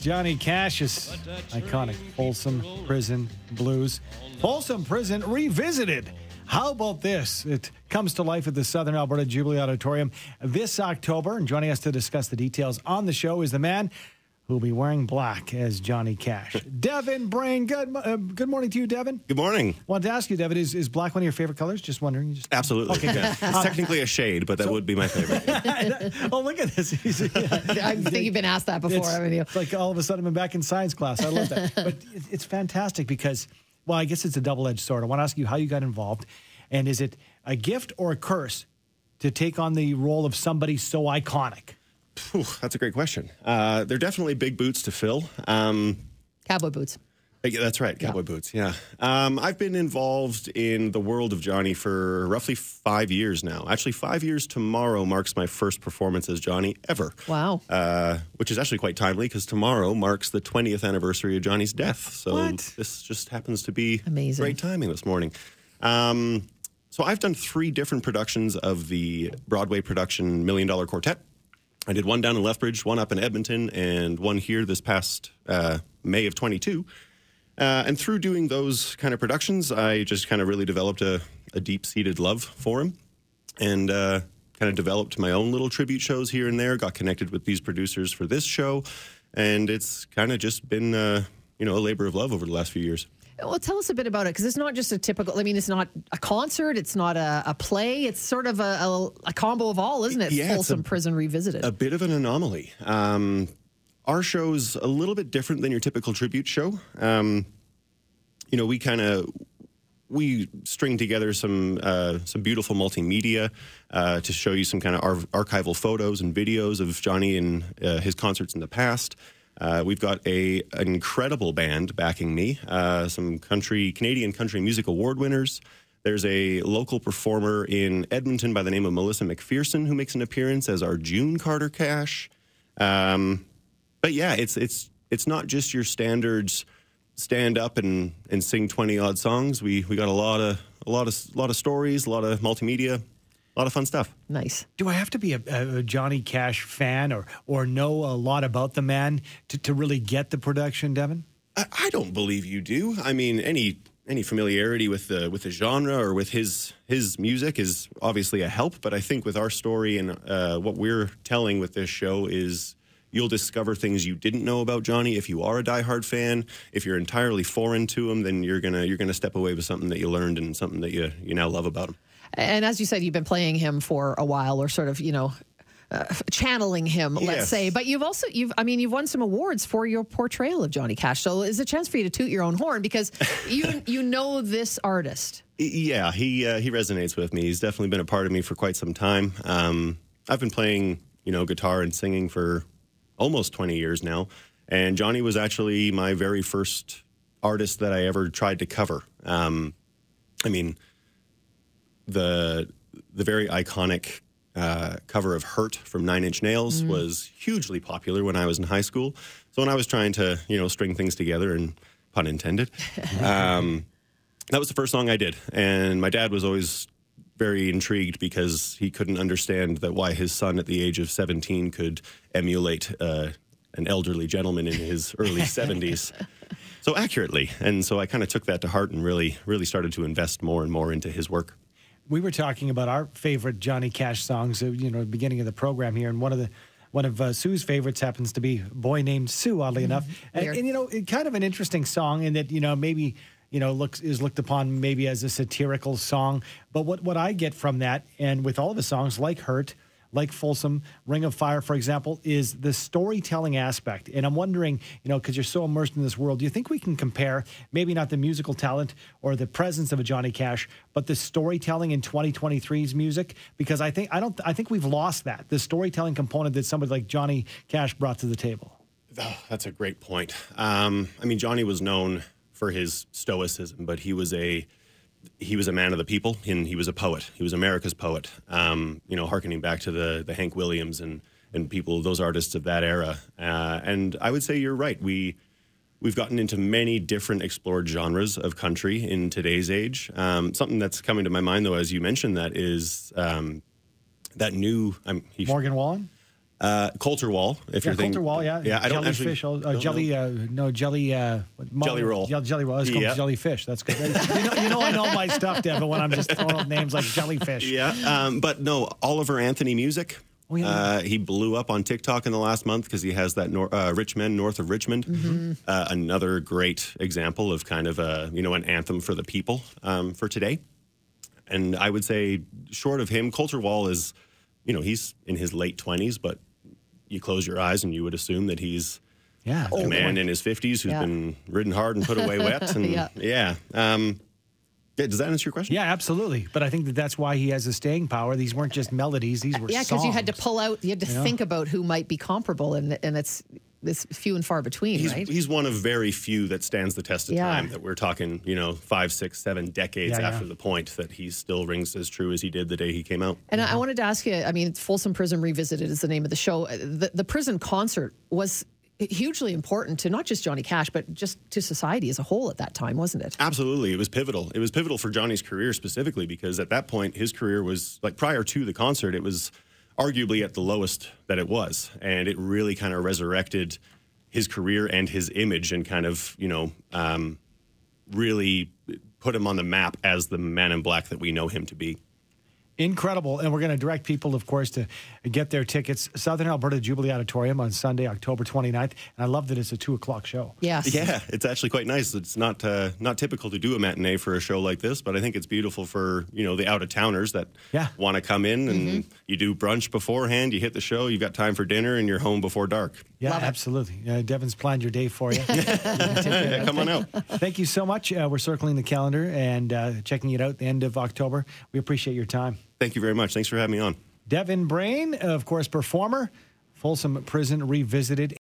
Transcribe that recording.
Johnny Cash's iconic Folsom Prison Blues. Folsom Prison revisited. How about this? It comes to life at the Southern Alberta Jubilee Auditorium this October. And joining us to discuss the details on the show is the man who'll be wearing black as Johnny Cash. Devon Brayne. Good, uh, good morning to you, Devon. Good morning. Wanted to ask you, Devon, is, is black one of your favorite colors? Just wondering. Just... Absolutely. Okay, good. It's technically a shade, but that would be my favorite. oh, look at this. He's- I think you've been asked that before, it's, haven't you? it's like all of a sudden I'm back in science class. I love that. but it- it's fantastic because, well, I guess it's a double edged sword. I want to ask you how you got involved. And is it a gift or a curse to take on the role of somebody so iconic? Phew, that's a great question. Uh, they're definitely big boots to fill. Um, Cowboy boots. yeah, that's right, cowboy boots. Yeah. Um, I've been involved in the world of Johnny for roughly five years now. Actually, five years tomorrow marks my first performance as Johnny ever. Wow. Uh, which is actually quite timely because tomorrow marks the 20th anniversary of Johnny's death. So What? this just happens to be Amazing. great timing this morning. Um, so I've done three different productions of the Broadway production Million Dollar Quartet. I did one down in Lethbridge, one up in Edmonton, and one here this past uh, May of 22. Uh, and through doing those kind of productions, I just kind of really developed a, a deep seated love for him and uh, kind of developed my own little tribute shows here and there. Got connected with these producers for this show, and it's kind of just been uh, you know a labor of love over the last few years. Well, tell us a bit about it because it's not just a typical. I mean, it's not a concert. It's not a, a play. It's sort of a, a, a combo of all, isn't it? Yeah, Folsom a- Prison Revisited. A bit of an anomaly. Um, our show's a little bit different than your typical tribute show. Um, you know, we kind of we string together some uh, some beautiful multimedia uh, to show you some kind of ar- archival photos and videos of Johnny and uh, his concerts in the past. Uh, we've got a an incredible band backing me. Uh, some country Canadian country music award winners. There's a local performer in Edmonton by the name of Melissa McPherson who makes an appearance as our June Carter Cash. Um, but yeah, it's it's it's not just your standards stand up and, and sing twenty odd songs. We we got a lot of a lot of a lot of stories, a lot of multimedia, a lot of fun stuff. nice. Do I have to be a, a Johnny Cash fan or, or know a lot about the man to, to really get the production, Devon? I, I don't believe you do. I mean, any any familiarity with the with the genre or with his his music is obviously a help. But I think with our story and uh, what we're telling with this show is you'll discover things you didn't know about Johnny. If you are a diehard fan, if you're entirely foreign to him, then you're gonna you're gonna step away with something that you learned and something that you you now love about him. And as you said, you've been playing him for a while, or sort of, you know, uh, channeling him, let's say. But you've also, you've, I mean, you've won some awards for your portrayal of Johnny Cash. So it's a chance for you to toot your own horn because you, you know this artist. Yeah, he uh, he resonates with me. He's definitely been a part of me for quite some time. Um, I've been playing, you know, guitar and singing for almost 20 years now, and Johnny was actually my very first artist that I ever tried to cover. Um, I mean, the the very iconic uh, cover of "Hurt" from Nine Inch Nails was hugely popular when I was in high school. So when I was trying to, you know, string things together, and pun intended, um, that was the first song I did, and my dad was always very intrigued because he couldn't understand that why his son at the age of 17 could emulate uh, an elderly gentleman in his early 70s so accurately. And so i kind of took that to heart and really really started to invest more and more into his work. We were talking about our favorite Johnny Cash songs, uh, you know, the beginning of the program here, and one of the one of uh, Sue's favorites happens to be "Boy Named Sue." Oddly enough, and, and, you know, it, kind of an interesting song in that you know maybe you know looks is looked upon maybe as a satirical song, but what what I get from that, and with all of the songs like "Hurt." Like Folsom, Ring of Fire, for example, is the storytelling aspect. And I'm wondering, you know, because you're so immersed in this world, do you think we can compare maybe not the musical talent or the presence of a Johnny Cash, but the storytelling in 2023's music? Because I think I don't I think we've lost that the storytelling component that somebody like Johnny Cash brought to the table. Oh, that's a great point. Um, I mean, Johnny was known for his stoicism, but he was a he was a man of the people, and he was a poet. He was America's poet. Um, you know, harkening back to the the Hank Williams and and people, those artists of that era. Uh, and I would say you're right. We we've gotten into many different explored genres of country in today's age. Um, something that's coming to my mind, though, as you mentioned, that is um, that new. I'm, he, Morgan Wallen. Uh, Colter Wall, if Yeah, you're thinking. Colter Wall, yeah. Yeah, I don't actually. Jellyfish, uh, don't jelly, uh, no, jelly, what- Jelly roll. Yeah, jelly roll. It's called Yeah. jellyfish. That's good. you, know, you know, I know my stuff, Devon, when I'm just throwing out names like jellyfish. Yeah, um, but no, Oliver Anthony Music. Oh, yeah. Uh, he blew up on TikTok in the last month because he has that nor- uh, Rich Men north of Richmond. Mm-hmm. Uh, another great example of kind of a you know an anthem for the people um, for today. And I would say, short of him, Colter Wall is, you know, he's in his late twenties, but you close your eyes and you would assume that he's Yeah. a man in his fifties who's Yeah. been ridden hard and put away wet. And Yeah. yeah, um, yeah. Does that answer your question? Yeah, absolutely. But I think that that's why he has a staying power. These weren't just melodies; these were Yeah, because you had to pull out, you had to Yeah. think about who might be comparable, and and it's it's few and far between, He's, right? he's one of very few that stands the test of Yeah. time. That we're talking, you know, five, six, seven decades Yeah, yeah. after the point that he still rings as true as he did the day he came out. And I I wanted to ask you. I mean, Folsom Prison Revisited is the name of the show. Uh, The, the prison concert was hugely important to not just Johnny Cash, but just to society as a whole at that time, wasn't it? Absolutely, it was pivotal. It was pivotal for Johnny's career specifically because at that point his career was like prior to the concert, it was arguably at the lowest that it was, and it really kind of resurrected his career and his image, and kind of you know um, really put him on the map as the Man in Black that we know him to be. Incredible. And we're going to direct people, of course, to get their tickets. Southern Alberta Jubilee Auditorium on Sunday, October 29th. And I love that it's a two o'clock show. Yes. Yeah, it's actually quite nice. It's not uh, not typical to do a matinee for a show like this, but I think it's beautiful for you know the out of towners that Yeah. want to come in and you do brunch beforehand. You hit the show, you've got time for dinner, and you're home before dark. Yeah, Love absolutely. Uh, Devon's planned your day for you. Yeah, come on out. Thank you so much. Uh, we're circling the calendar and uh, checking it out the end of October. We appreciate your time. Thank you very much. Thanks for having me on. Devon Brayne, of course, performer, Folsom Prison Revisited.